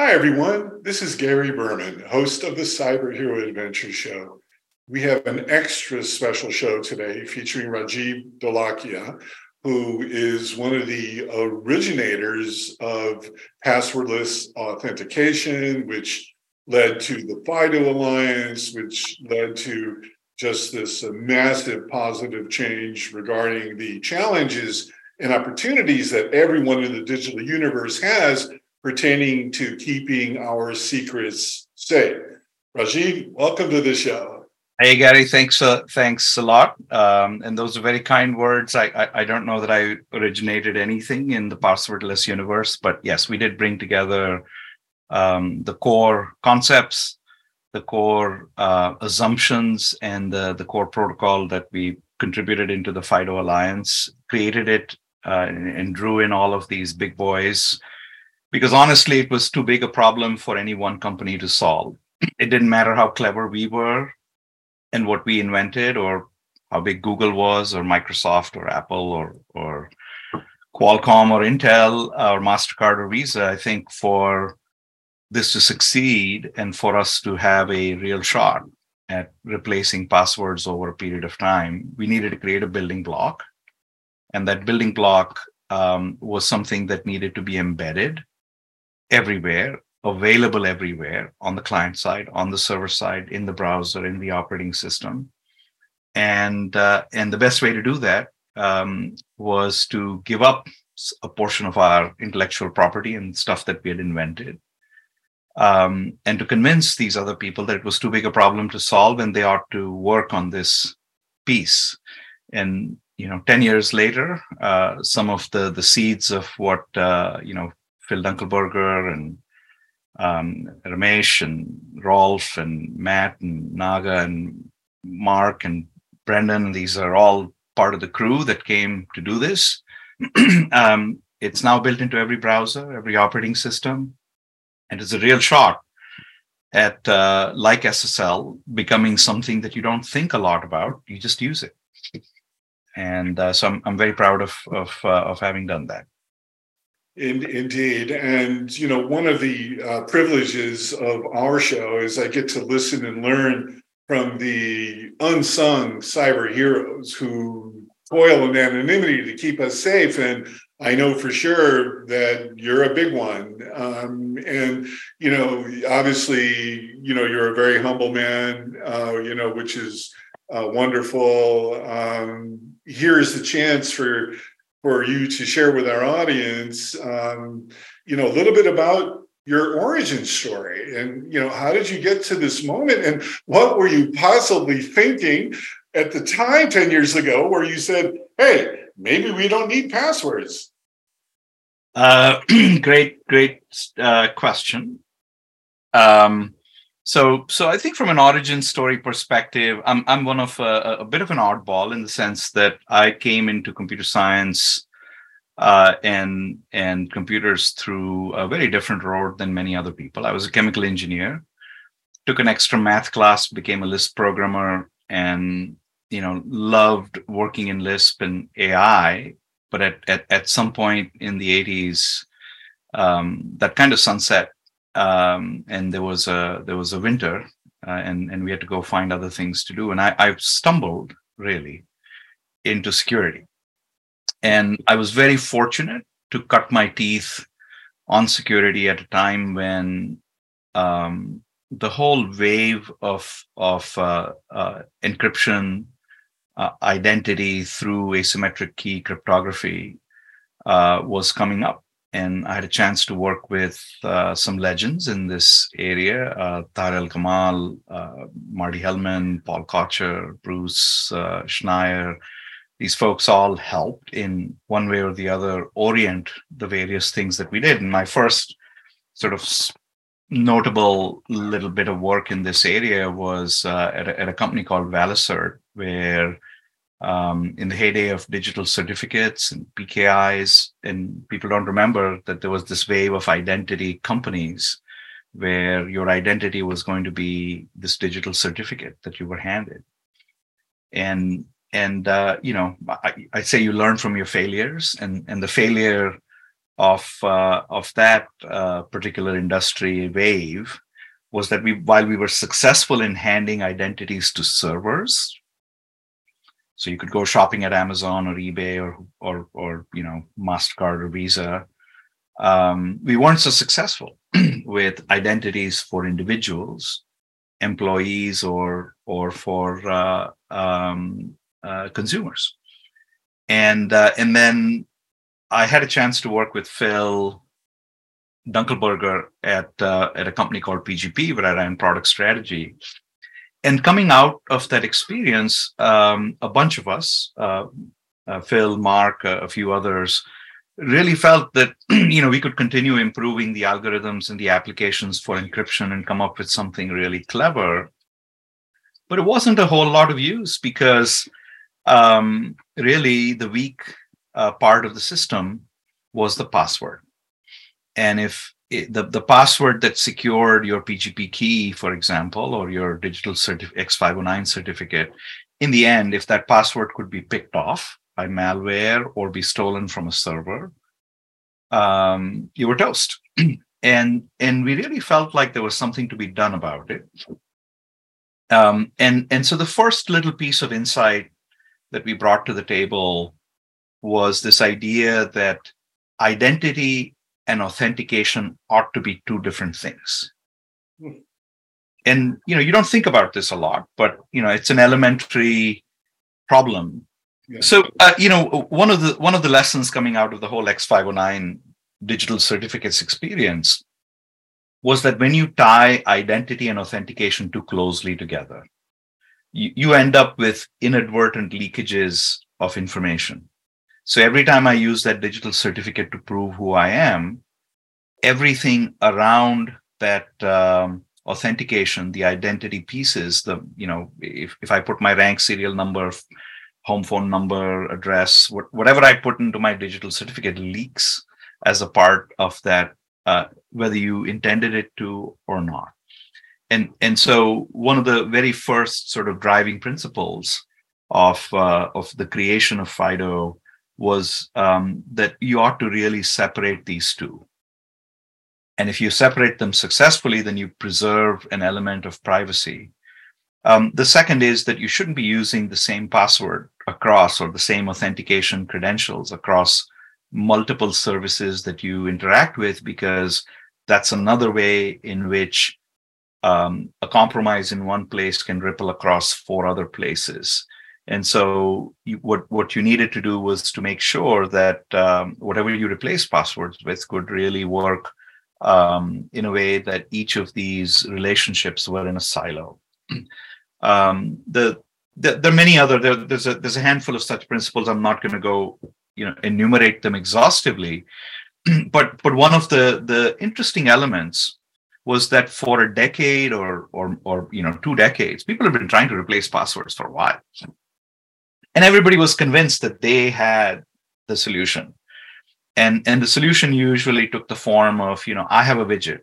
Hi, everyone. This is Gary Berman, host of the Cyber Hero Adventure Show. We have an extra special show today featuring Rajiv Dholakia, who is one of the originators of passwordless authentication, which led to the FIDO Alliance, which led to just this massive positive change regarding the challenges and opportunities that everyone in the digital universe has pertaining to keeping our secrets safe. Rajiv, welcome to the show. Hey Gary, thanks uh, thanks a lot. Um, and those are very kind words. I, I, I don't know that I originated anything in the passwordless universe, but yes, we did bring together um, the core concepts, the core uh, assumptions, and the the core protocol that we contributed into the FIDO Alliance. Created it uh, and, and drew in all of these big boys because honestly, it was too big a problem for any one company to solve. It didn't matter how clever we were and what we invented, or how big Google was, or Microsoft, or Apple, or or Qualcomm, or Intel, or Mastercard, or Visa. I think for this to succeed and for us to have a real shot at replacing passwords over a period of time, we needed to create a building block, and that building block um, was something that needed to be embedded everywhere, available everywhere on the client side, on the server side, in the browser, in the operating system. And uh, and the best way to do that um, was to give up a portion of our intellectual property and stuff that we had invented, um, and to convince these other people that it was too big a problem to solve and they ought to work on this piece. And you know, ten years later, uh, some of the the seeds of what uh, you know Phil Dunkelberger and um, Ramesh and Rolf and Matt and Naga and Mark and Brendan. These are all part of the crew that came to do this. um, it's now built into every browser, every operating system, and it's a real shot at uh, like SSL becoming something that you don't think a lot about. You just use it, and uh, so I'm, I'm very proud of of uh, of having done that. In, indeed. And, you know, one of the uh, privileges of our show is I get to listen and learn from the unsung cyber heroes who toil in anonymity to keep us safe. And I know for sure that you're a big one. Um, and, you know, obviously, you know, you're a very humble man, uh, you know, which is uh, wonderful. Um, here's the chance for for you to share with our audience, um, you know, a little bit about your origin story and you know how did you get to this moment and what were you possibly thinking at the time 10 years ago where you said hey maybe we don't need passwords uh, great great uh, question. Um, so, so I think from an origin story perspective, I'm I'm one of a, a bit of an oddball in the sense that I came into computer science uh, and and computers through a very different road than many other people. I was a chemical engineer, took an extra math class, became a Lisp programmer, and you know loved working in Lisp and AI. But at at, at some point in the 80s, um, that kind of sunset um, and there was a there was a winter, uh, and and we had to go find other things to do. And I, I stumbled really into security, and I was very fortunate to cut my teeth on security at a time when um, the whole wave of of uh, uh, encryption, uh, identity through asymmetric key cryptography uh, was coming up and I had a chance to work with uh, some legends in this area: uh, Taher Elgamal, uh, Marty Hellman, Paul Kocher, Bruce uh, Schneier. These folks all helped in one way or the other orient the various things that we did. And my first sort of notable little bit of work in this area was uh, at a, at, a, company called ValiCert, where um, in the heyday of digital certificates and PKIs, and people don't remember that there was this wave of identity companies where your identity was going to be this digital certificate that you were handed. And and uh, you know, I, I say you learn from your failures, and and the failure of uh, of that uh, particular industry wave was that we while we were successful in handing identities to servers so you could go shopping at amazon or ebay or or or you know mastercard or visa um, we weren't so successful with identities for individuals employees or or for uh, um, uh, consumers and uh, and then I had a chance to work with Phil Dunkelberger at uh, at a company called PGP, where I ran product strategy. And coming out of that experience, um, a bunch of us, uh, uh, Phil, Mark, uh, a few others, really felt that you know we could continue improving the algorithms and the applications for encryption and come up with something really clever. But it wasn't a whole lot of use because um, really the weak uh, part of the system was the password. And if it, the, the password that secured your PGP key, for example, or your digital certif- X509 certificate, in the end, if that password could be picked off by malware or be stolen from a server, um, you were toast. and and we really felt like there was something to be done about it. Um, and and so the first little piece of insight that we brought to the table was this idea that identity and authentication ought to be two different things. Hmm. And you know, you don't think about this a lot, but you know, it's an elementary problem. Yeah. So, uh, you know, one of the one of the lessons coming out of the whole X509 digital certificates experience was that when you tie identity and authentication too closely together, you, you end up with inadvertent leakages of information. So every time I use that digital certificate to prove who I am, everything around that um, authentication, the identity pieces, the you know, if, if I put my rank serial number, home phone number, address, whatever I put into my digital certificate leaks as a part of that, uh, whether you intended it to or not. And and so one of the very first sort of driving principles of uh, of the creation of FIDO was um, that you ought to really separate these two. And if you separate them successfully, then you preserve an element of privacy. Um, the second is that you shouldn't be using the same password across or the same authentication credentials across multiple services that you interact with, because that's another way in which um, a compromise in one place can ripple across four other places. And so, you, what what you needed to do was to make sure that um, whatever you replace passwords with could really work um, in a way that each of these relationships were in a silo. um, the, the, there are many other there, there's a there's a handful of such principles. I'm not going to go you know enumerate them exhaustively, but but one of the the interesting elements was that for a decade or or or you know two decades, people have been trying to replace passwords for a while and everybody was convinced that they had the solution. And and the solution usually took the form of you know i have a widget.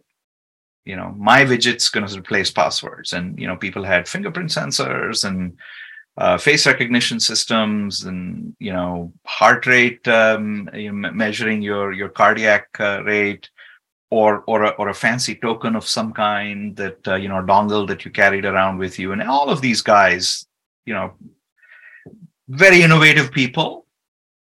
You know my widget's going to replace passwords. And you know people had fingerprint sensors and uh, face recognition systems and you know heart rate um, measuring your your cardiac uh, rate or or a, or a fancy token of some kind that uh, you know dongle that you carried around with you. And all of these guys you know very innovative people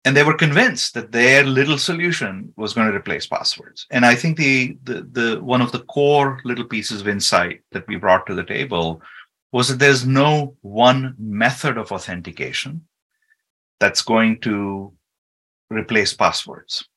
and they were convinced that their little solution was going to replace passwords. And i think the, the the one of the core little pieces of insight that we brought to the table was that there's no one method of authentication that's going to replace passwords.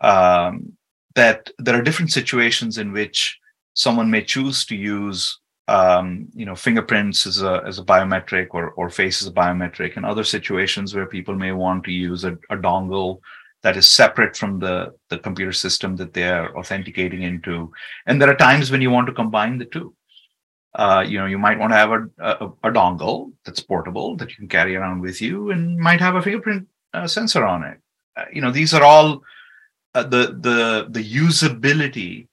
Um, that there are different situations in which someone may choose to use um, you know, fingerprints as a as a biometric or or face as a biometric, and other situations where people may want to use a, a dongle that is separate from the the computer system that they are authenticating into. And there are times when you want to combine the two. Uh, you know, you might want to have a, a, a dongle that's portable that you can carry around with you, and might have a fingerprint uh, sensor on it. Uh, you know, these are all uh, the the the usability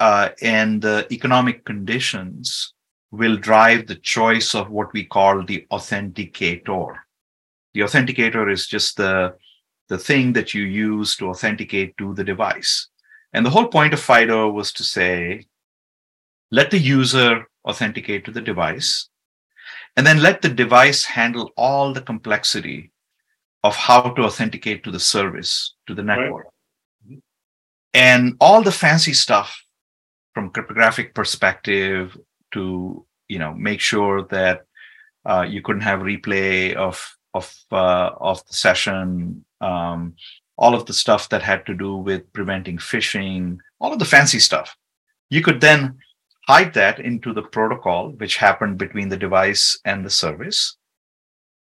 uh, and the economic conditions will drive the choice of what we call the authenticator. The authenticator is just the the thing that you use to authenticate to the device. And the whole point of FIDO was to say, let the user authenticate to the device, and then let the device handle all the complexity of how to authenticate to the service, to the network. Right. And all the fancy stuff from cryptographic perspective to, you know, make sure that uh, you couldn't have replay of of uh, of the session, um, all of the stuff that had to do with preventing phishing, all of the fancy stuff. You could then hide that into the protocol, which happened between the device and the service.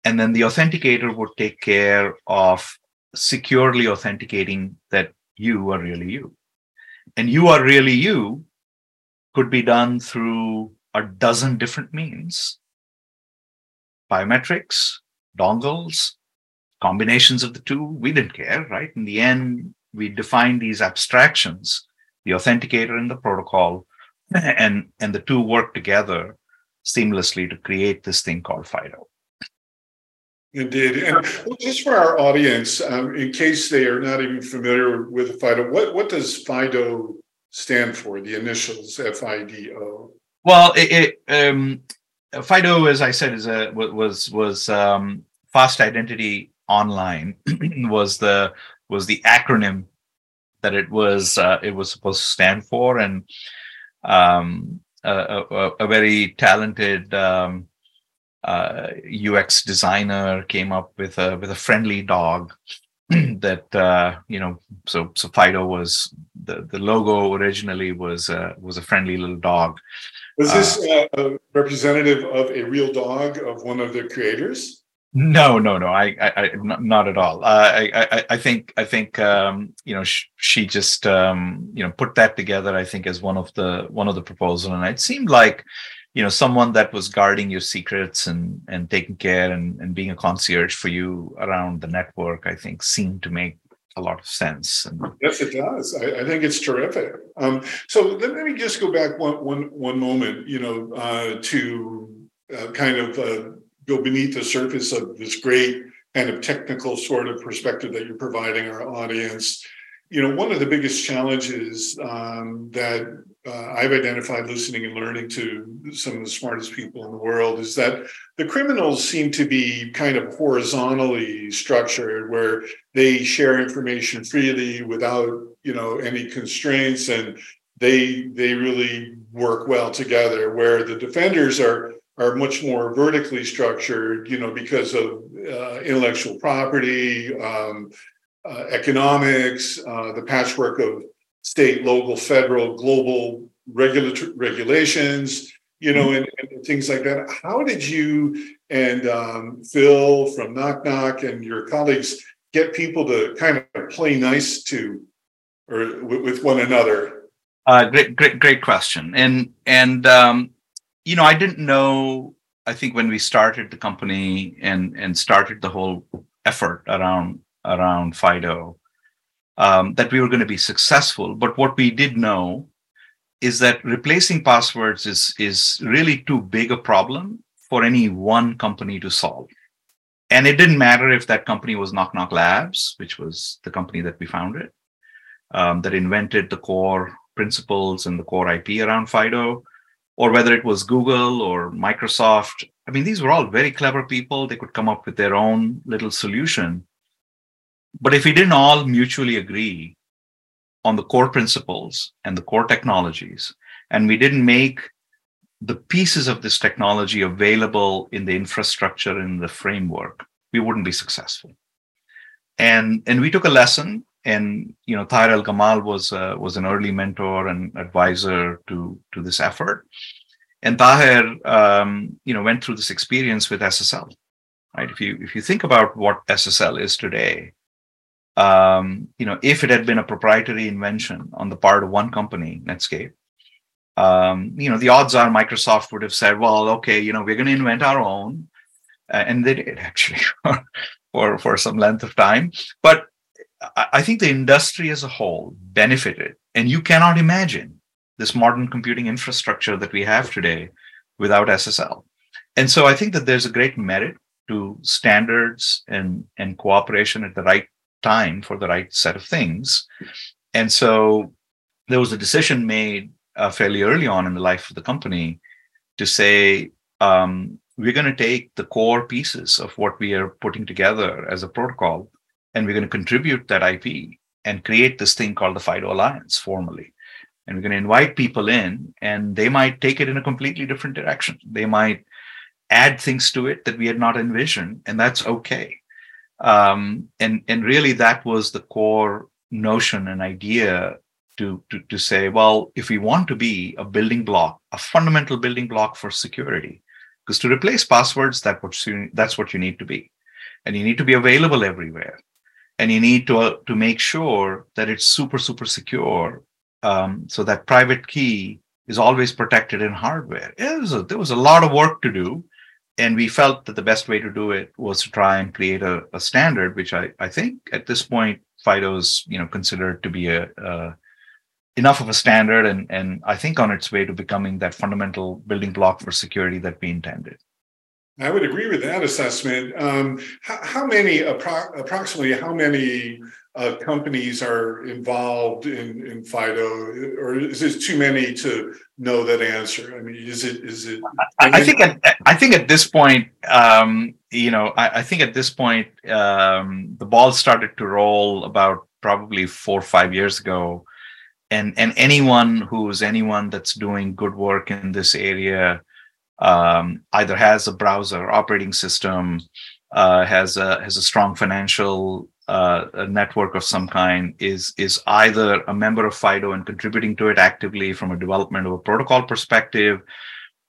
And then the authenticator would take care of securely authenticating that you are really you. And you are really you could be done through a dozen different means biometrics, dongles, combinations of the two. We didn't care, right? In the end, we defined these abstractions, the authenticator and the protocol, and, and the two work together seamlessly to create this thing called FIDO. Indeed. And just for our audience, um, in case they are not even familiar with FIDO, what, what does FIDO stand for, the initials F-I-D-O? Well, it, it um, FIDO, as I said, is a was was um, fast identity online was the was the acronym that it was uh, it was supposed to stand for, and um, a, a, a, very talented um, uh, UX designer came up with a with a friendly dog that uh, you know. So so Fido was the the logo originally was uh, was a friendly little dog. Was this uh, a representative of a real dog of one of the creators? No, no, no. I, I, I not at all. Uh, I, I, I think, I think, um, you know, sh- she just, um, you know, put that together. I think as one of the one of the proposal, and it seemed like, you know, someone that was guarding your secrets and and taking care and and being a concierge for you around the network. I think seemed to make a lot of sense. And, yes, it does. I, I think it's terrific. Um, so let me just go back one one one moment. You know, uh, to uh, kind of. Uh, go beneath the surface of this great kind of technical sort of perspective that you're providing our audience. You know, one of the biggest challenges um, that uh, I've identified listening and learning to some of the smartest people in the world is that the criminals seem to be kind of horizontally structured, where they share information freely without, you know, any constraints, and they they really work well together. Where the defenders are are much more vertically structured, you know, because of uh, intellectual property, um, uh, economics, uh, the patchwork of state, local, federal, global regulatory regulations, you know, and, and, things like that. How did you and um, Phil from Nok Nok and your colleagues get people to kind of play nice to or with, one another? Uh, great, great, great question. And and um, you know, I didn't know. I think when we started the company and and started the whole effort around around Fido, um, that we were going to be successful. But what we did know is that replacing passwords is is really too big a problem for any one company to solve. And it didn't matter if that company was Nok Nok Labs, which was the company that we founded, um, that invented the core principles and the core IP around Fido, or whether it was Google or Microsoft. I mean, these were all very clever people. They could come up with their own little solution. But if we didn't all mutually agree on the core principles and the core technologies, and we didn't make the pieces of this technology available in the infrastructure in the framework, we wouldn't be successful. And, and we took a lesson and you know Taher Elgamal was uh, was an early mentor and advisor to to this effort, and Taher um, you know went through this experience with SSL, right? If you if you think about what SSL is today, um, you know if it had been a proprietary invention on the part of one company, Netscape, um, you know the odds are Microsoft would have said, well, okay, you know we're going to invent our own, uh, and they did actually for for some length of time, but I think the industry as a whole benefited. And you cannot imagine this modern computing infrastructure that we have today without SSL. And so I think that there's a great merit to standards and, and cooperation at the right time for the right set of things. And so there was a decision made uh, fairly early on in the life of the company to say, um, we're going to take the core pieces of what we are putting together as a protocol, and we're going to contribute that IP and create this thing called the FIDO Alliance formally. And we're going to invite people in, and they might take it in a completely different direction. They might add things to it that we had not envisioned, and that's okay. Um, and and really, that was the core notion and idea to, to to say, well, if we want to be a building block, a fundamental building block for security, because to replace passwords, that what you, that's what you need to be, and you need to be available everywhere, and you need to uh, to make sure that it's super super secure, um, so that private key is always protected in hardware. Was a, there was a lot of work to do, and we felt that the best way to do it was to try and create a, a standard, which I, I think at this point FIDO is you know considered to be a, a enough of a standard and, and I think on its way to becoming that fundamental building block for security that we intended. I would agree with that assessment. Um, how, how, many, appro- approximately, how many uh, companies are involved in, in FIDO, or is it too many to know that answer? I mean, is it is it? I, I think at, I think at this point, um, you know, I, I, think at this point, um, the ball started to roll about probably four or five years ago and and anyone who's anyone that's doing good work in this area um, either has a browser operating system, uh, has a has a strong financial uh, a network of some kind, is is either a member of FIDO and contributing to it actively from a development of a protocol perspective,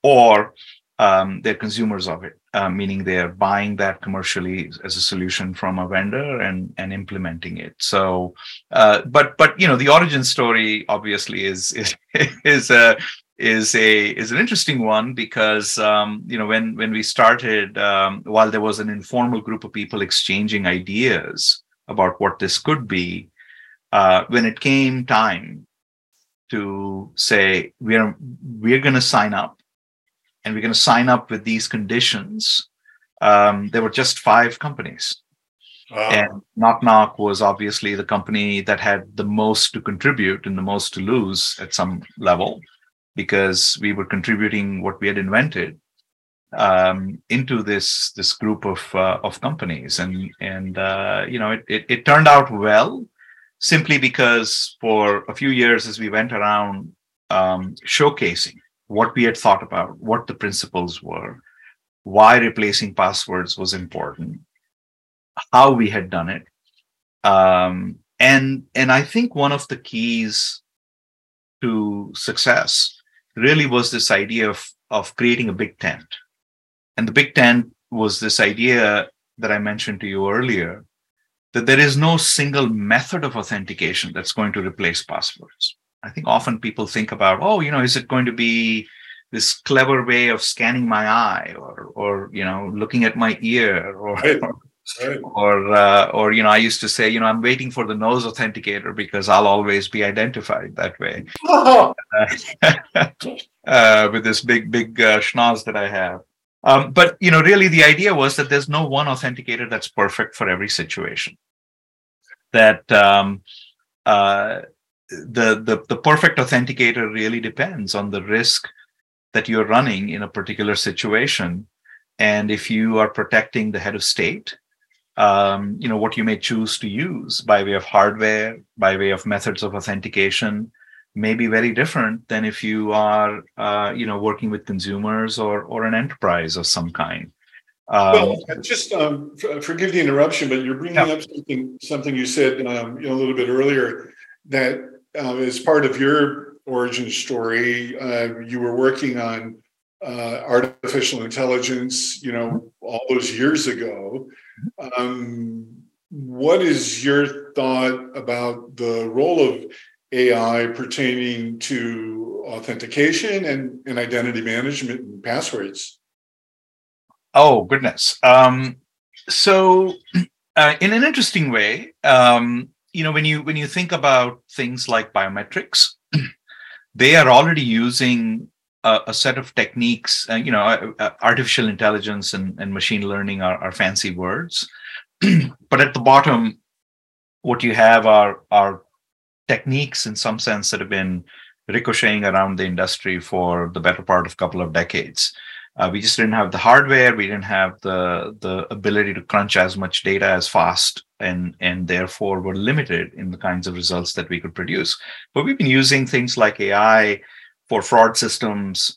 or um, they're consumers of it, uh, meaning they're buying that commercially as a solution from a vendor and and implementing it. So, uh, but but you know, the origin story obviously is is is a is a is an interesting one because um, you know when when we started, um, while there was an informal group of people exchanging ideas about what this could be, uh, when it came time to say we're we're going to sign up and we're going to sign up with these conditions, um, there were just five companies. Wow. And Nok Nok was obviously the company that had the most to contribute and the most to lose at some level because we were contributing what we had invented um, into this this group of uh, of companies and and uh, you know it, it, it turned out well simply because for a few years as we went around um, showcasing what we had thought about, what the principles were, why replacing passwords was important, how we had done it. Um, and and I think one of the keys to success really was this idea of of creating a big tent. And the big tent was this idea that I mentioned to you earlier that there is no single method of authentication that's going to replace passwords. I think often people think about, oh, you know, is it going to be this clever way of scanning my eye or, or you know, looking at my ear or, right. Right. or uh, or you know i used to say you know i'm waiting for the nose authenticator because i'll always be identified that way oh. uh, with this big big uh, schnoz that i have um, but you know really the idea was that there's no one authenticator that's perfect for every situation. That um, uh, the, the the perfect authenticator really depends on the risk that you're running in a particular situation. And if you are protecting the head of state um, you know what you may choose to use by way of hardware by way of methods of authentication may be very different than if you are uh, you know working with consumers or or an enterprise of some kind um, well, just um, forgive the interruption, but you're bringing yeah. up something something you said um, you know, a little bit earlier that uh, as part of your origin story, uh, you were working on uh, artificial intelligence, you know, all those years ago. Um, what is your thought about the role of AI pertaining to authentication and, and identity management and passwords? Oh goodness. Um, so, uh, in an interesting way, um, you know when you when you think about things like biometrics they are already using a, a set of techniques uh, you know uh, uh, artificial intelligence and, and machine learning are, are fancy words but at the bottom what you have are are techniques in some sense that have been ricocheting around the industry for the better part of a couple of decades. Uh, we just didn't have the hardware. We didn't have the the ability to crunch as much data as fast, and and therefore were limited in the kinds of results that we could produce. But we've been using things like AI for fraud systems.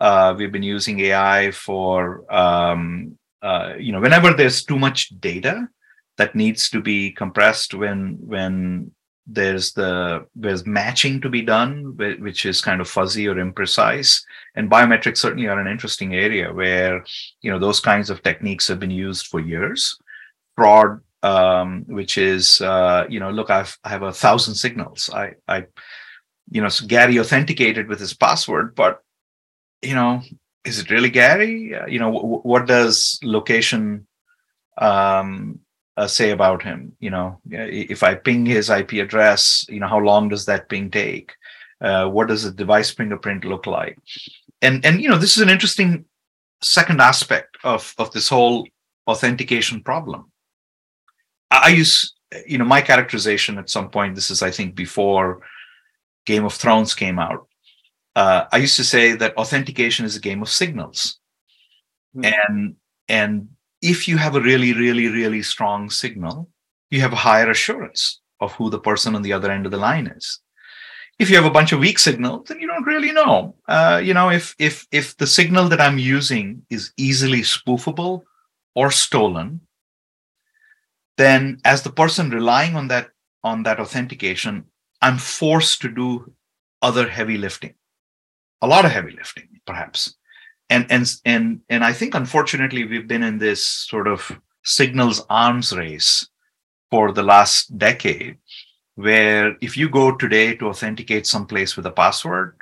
Uh, we've been using AI for um, uh, you know whenever there's too much data that needs to be compressed when when there's the there's matching to be done which is kind of fuzzy or imprecise. And biometrics certainly are an interesting area where you know those kinds of techniques have been used for years. Fraud um, which is uh, you know look I've, i have a thousand signals. I i you know so gary authenticated with his password but you know is it really gary? Uh, you know w- what does location um, uh, say about him you know if i ping his ip address you know how long does that ping take? Uh, what does the device fingerprint look like? And and you know this is an interesting second aspect of of this whole authentication problem. I use you know my characterization at some point this is i think before game of thrones came out. Uh, i used to say that authentication is a game of signals. Mm. and and if you have a really, really, really strong signal, you have a higher assurance of who the person on the other end of the line is. If you have a bunch of weak signals, then you don't really know. Uh, you know, if if if the signal that I'm using is easily spoofable or stolen, then as the person relying on that on that authentication, I'm forced to do other heavy lifting, a lot of heavy lifting, perhaps and and and and I think unfortunately we've been in this sort of signals arms race for the last decade, where if you go today to authenticate someplace with a password,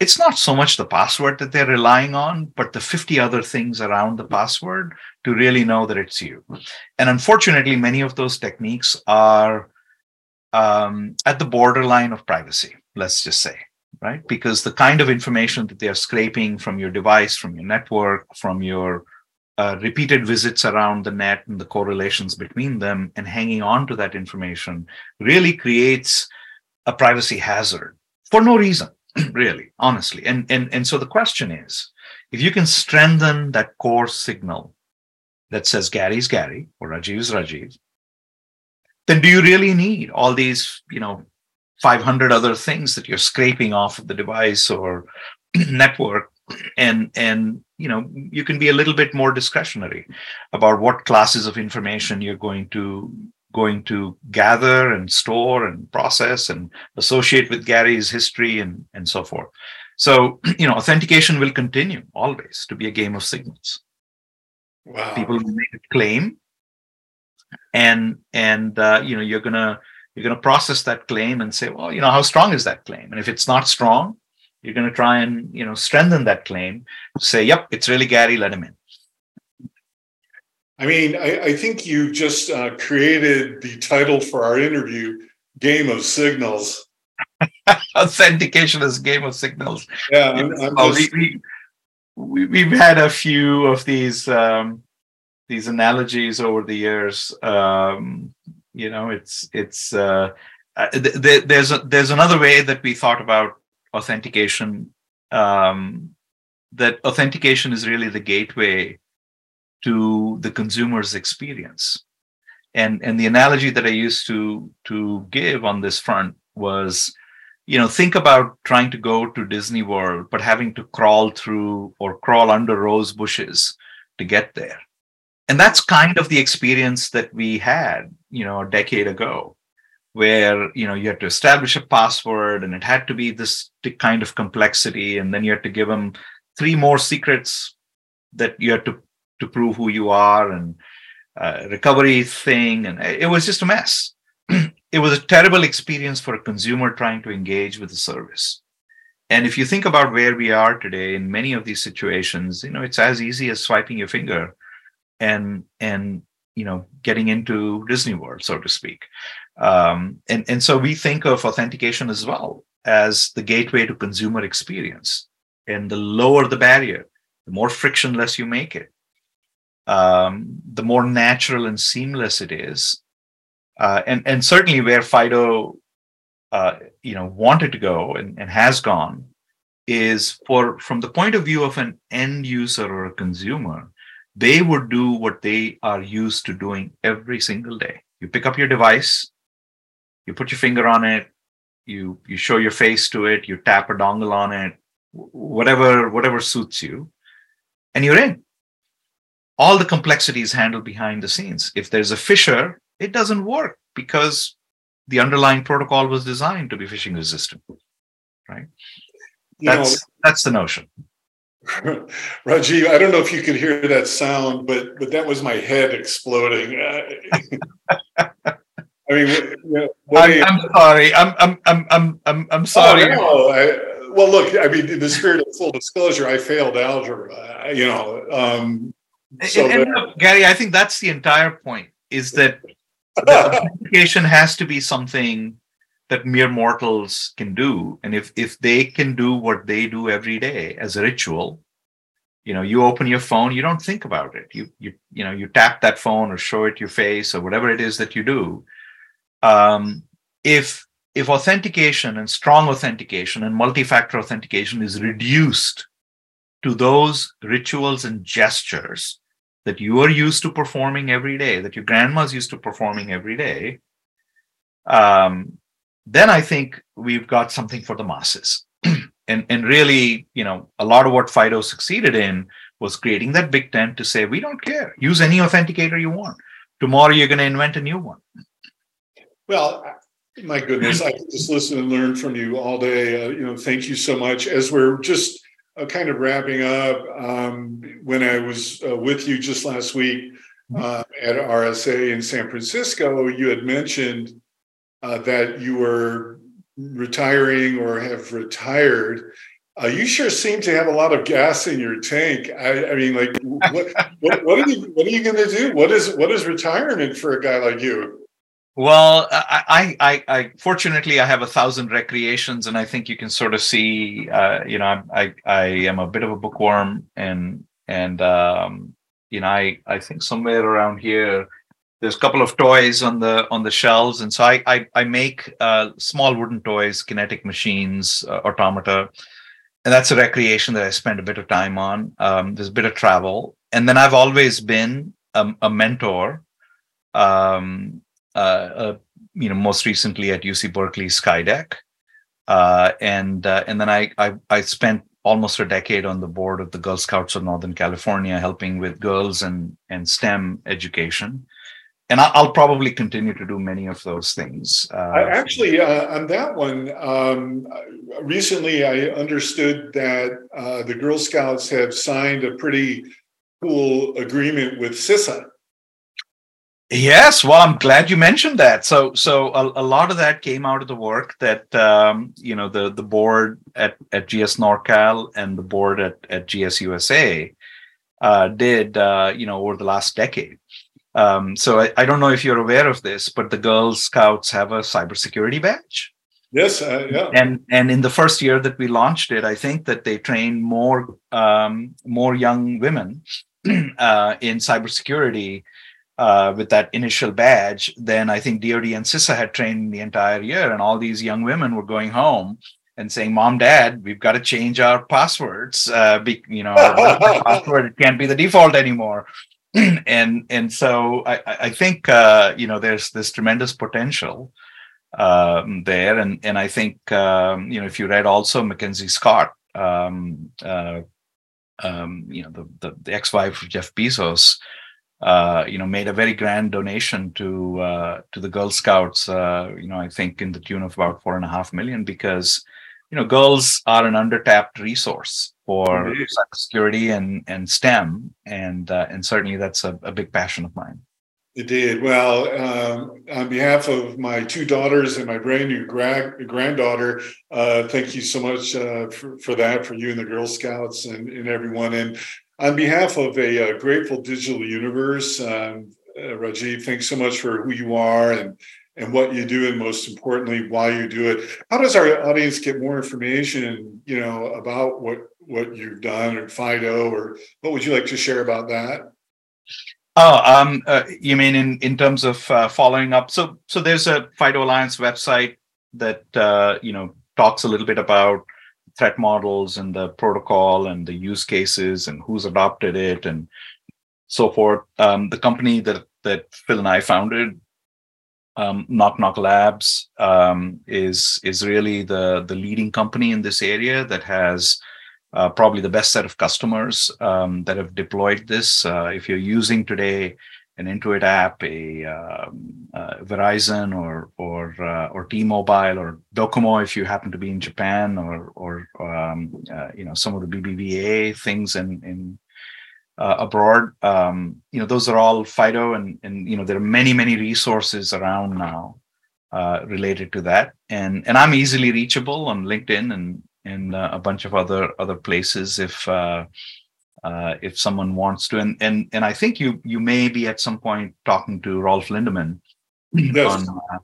it's not so much the password that they're relying on, but the 50 other things around the password to really know that it's you. And unfortunately, many of those techniques are um, at the borderline of privacy, let's just say right? Because the kind of information that they are scraping from your device, from your network, from your uh, repeated visits around the net and the correlations between them and hanging on to that information really creates a privacy hazard for no reason really honestly and and and so the question is if you can strengthen that core signal that says gary's gary or rajiv's rajiv then do you really need all these you know 500 other things that you're scraping off of the device or network. And and you know you can be a little bit more discretionary about what classes of information you're going to going to gather and store and process and associate with gary's history and and so forth. So you know authentication will continue always to be a game of signals. Wow. people will make a claim and and uh, you know you're gonna you're going to process that claim and say, well, you know, how strong is that claim? And if it's not strong, you're going to try and, you know, strengthen that claim. Say, yep, it's really Gary, let him in. I mean, I, I think you just uh, created the title for our interview, Game of Signals. Authentication is Game of Signals. Yeah. I'm, I'm well, just... we, we, we've had a few of these um, these analogies over the years. Um, you know it's it's uh, uh, th- there's a, there's another way that we thought about authentication um, that authentication is really the gateway to the consumer's experience. And and the analogy that i used to to give on this front was you know think about trying to go to disney world but having to crawl through or crawl under rose bushes to get there. And that's kind of the experience that we had you know a decade ago where you know you had to establish a password and it had to be this kind of complexity and then you had to give them three more secrets that you had to to prove who you are and uh, recovery thing and it was just a mess. It was a terrible experience for a consumer trying to engage with the service. And if you think about where we are today in many of these situations you know it's as easy as swiping your finger and and you know getting into disney world so to speak. Um, and and so we think of authentication as well as the gateway to consumer experience. And the lower the barrier the more frictionless you make it um, the more natural and seamless it is. Uh, and and certainly where Fido, uh, you know, wanted to go and, and has gone is for from the point of view of an end user or a consumer, they would do what they are used to doing every single day. You pick up your device, you put your finger on it, you you show your face to it, you tap a dongle on it, whatever whatever suits you, and you're in. All the complexity is handled behind the scenes. If there's a phisher, it doesn't work because the underlying protocol was designed to be phishing resistant. Right. You that's know, that's the notion. Rajiv, I don't know if you could hear that sound, but but that was my head exploding. I mean, you know, I'm, I'm, sorry. I'm I'm I'm I'm I'm, I'm sorry. Oh, no. I, well, look. I mean, in the spirit of full disclosure, I failed algebra. You know, um, so and, and look, Gary, I think that's the entire point. Is that the authentication has to be something that mere mortals can do, and if if they can do what they do every day as a ritual, you know, you open your phone, you don't think about it. You you you know, you tap that phone or show it your face or whatever it is that you do um, if if authentication and strong authentication and multi-factor authentication is reduced to those rituals and gestures that you are used to performing every day, that your grandma's used to performing every day, um, then I think we've got something for the masses. and and really, you know, a lot of what Fido succeeded in was creating that big tent to say, we don't care. Use any authenticator you want. Tomorrow you're going to invent a new one. Well, my goodness, I can just listen and learn from you all day. Uh, you know, thank you so much. As we're just uh, kind of wrapping up, um, when I was uh, with you just last week uh, at RSA in San Francisco, you had mentioned uh, that you were retiring or have retired. Uh, you sure seem to have a lot of gas in your tank. I, I mean, like, what, what, what, are you what are you going to do? What is what is retirement for a guy like you? Well, I, I, I, fortunately I have a thousand recreations, and I think you can sort of see, uh, you know, I, I, am a bit of a bookworm, and and um, you know, I, I think somewhere around here, there's a couple of toys on the on the shelves, and so I, I, I make uh, small wooden toys, kinetic machines, uh, automata, and that's a recreation that I spend a bit of time on. Um, there's a bit of travel, and then I've always been a, a mentor. Um, uh, uh, you know, most recently at UC Berkeley Skydeck. Uh, and and then I, I I spent almost a decade on the board of the Girl Scouts of Northern California, helping with girls and and STEM education. And I'll probably continue to do many of those things. Uh, actually, uh, on that one, um, recently I understood that uh, the Girl Scouts have signed a pretty cool agreement with CISA. Yes, well, I'm glad you mentioned that. So, so a, a lot of that came out of the work that um, you know the the board at at GS NorCal and the board at at GS USA uh, did uh, you know over the last decade. Um, so I, I don't know if you're aware of this, but the Girl Scouts have a cybersecurity badge. Yes, uh, yeah. And and in the first year that we launched it, I think that they trained more um, more young women uh, in cybersecurity uh, with that initial badge, then I think DoD and CISA had trained the entire year, and all these young women were going home and saying, "Mom, Dad, we've got to change our passwords. Uh, be, you know, password it can't be the default anymore." and and so I, I think uh, you know there's this tremendous potential um, there, and and I think um, you know if you read also Mackenzie Scott, um, uh, um, you know the the, the ex-wife of Jeff Bezos uh, you know, made a very grand donation to uh, to the Girl Scouts. Uh, you know, I think in the tune of about four and a half million, because you know, girls are an undertapped resource for mm-hmm. cybersecurity and and STEM, and uh, and certainly that's a, a, big passion of mine. It did well. Um, on behalf of my two daughters and my brand new gra- granddaughter, uh, thank you so much uh, for, for that, for you and the Girl Scouts and, and everyone. And on behalf of a, uh, grateful digital universe, um, uh, Rajiv, thanks so much for who you are and and what you do, and most importantly, why you do it. How does our audience get more information, you know, about what what you've done at Fido, or what would you like to share about that? Oh, um, uh, you mean in in terms of uh, following up? So so there's a FIDO Alliance website that uh, you know talks a little bit about threat models and the protocol and the use cases and who's adopted it and so forth. Um, the company that that Phil and I founded, um, Nok Nok Labs, um, is is really the the leading company in this area that has uh, probably the best set of customers um, that have deployed this. Uh, if you're using today an Intuit app, a um, uh, Verizon or or uh, or T-Mobile or Docomo, if you happen to be in Japan, or or um, uh, you know some of the BBVA things in in uh, abroad, um, you know those are all FIDO, and and you know there are many many resources around now uh, related to that, and and I'm easily reachable on LinkedIn and and a bunch of other other places if uh, if someone wants to. And and and I think you you may be at some point talking to Rolf Lindemann. Yes. On, uh,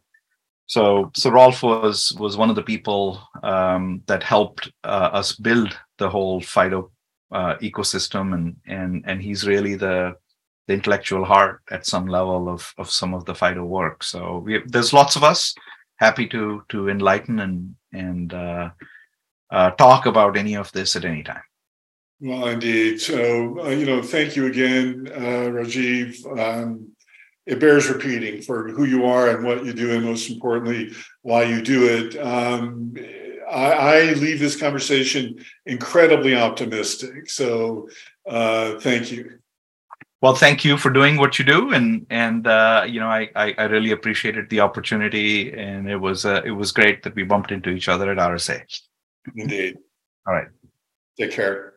so so Rolf was was one of the people um, that helped uh, us build the whole FIDO uh, ecosystem, and and and he's really the the intellectual heart at some level of of some of the FIDO work. So we, there's lots of us happy to to enlighten and and uh, talk about any of this at any time. Well, indeed. So, uh, you know, thank you again, uh, Rajiv. Um, it bears repeating for who you are and what you do, and most importantly, why you do it. Um, I, I, leave this conversation incredibly optimistic. So, uh, thank you. Well, thank you for doing what you do, and and uh, you know, I, I, I really appreciated the opportunity, and it was uh, it was great that we bumped into each other at RSA. Indeed. All right. Take care.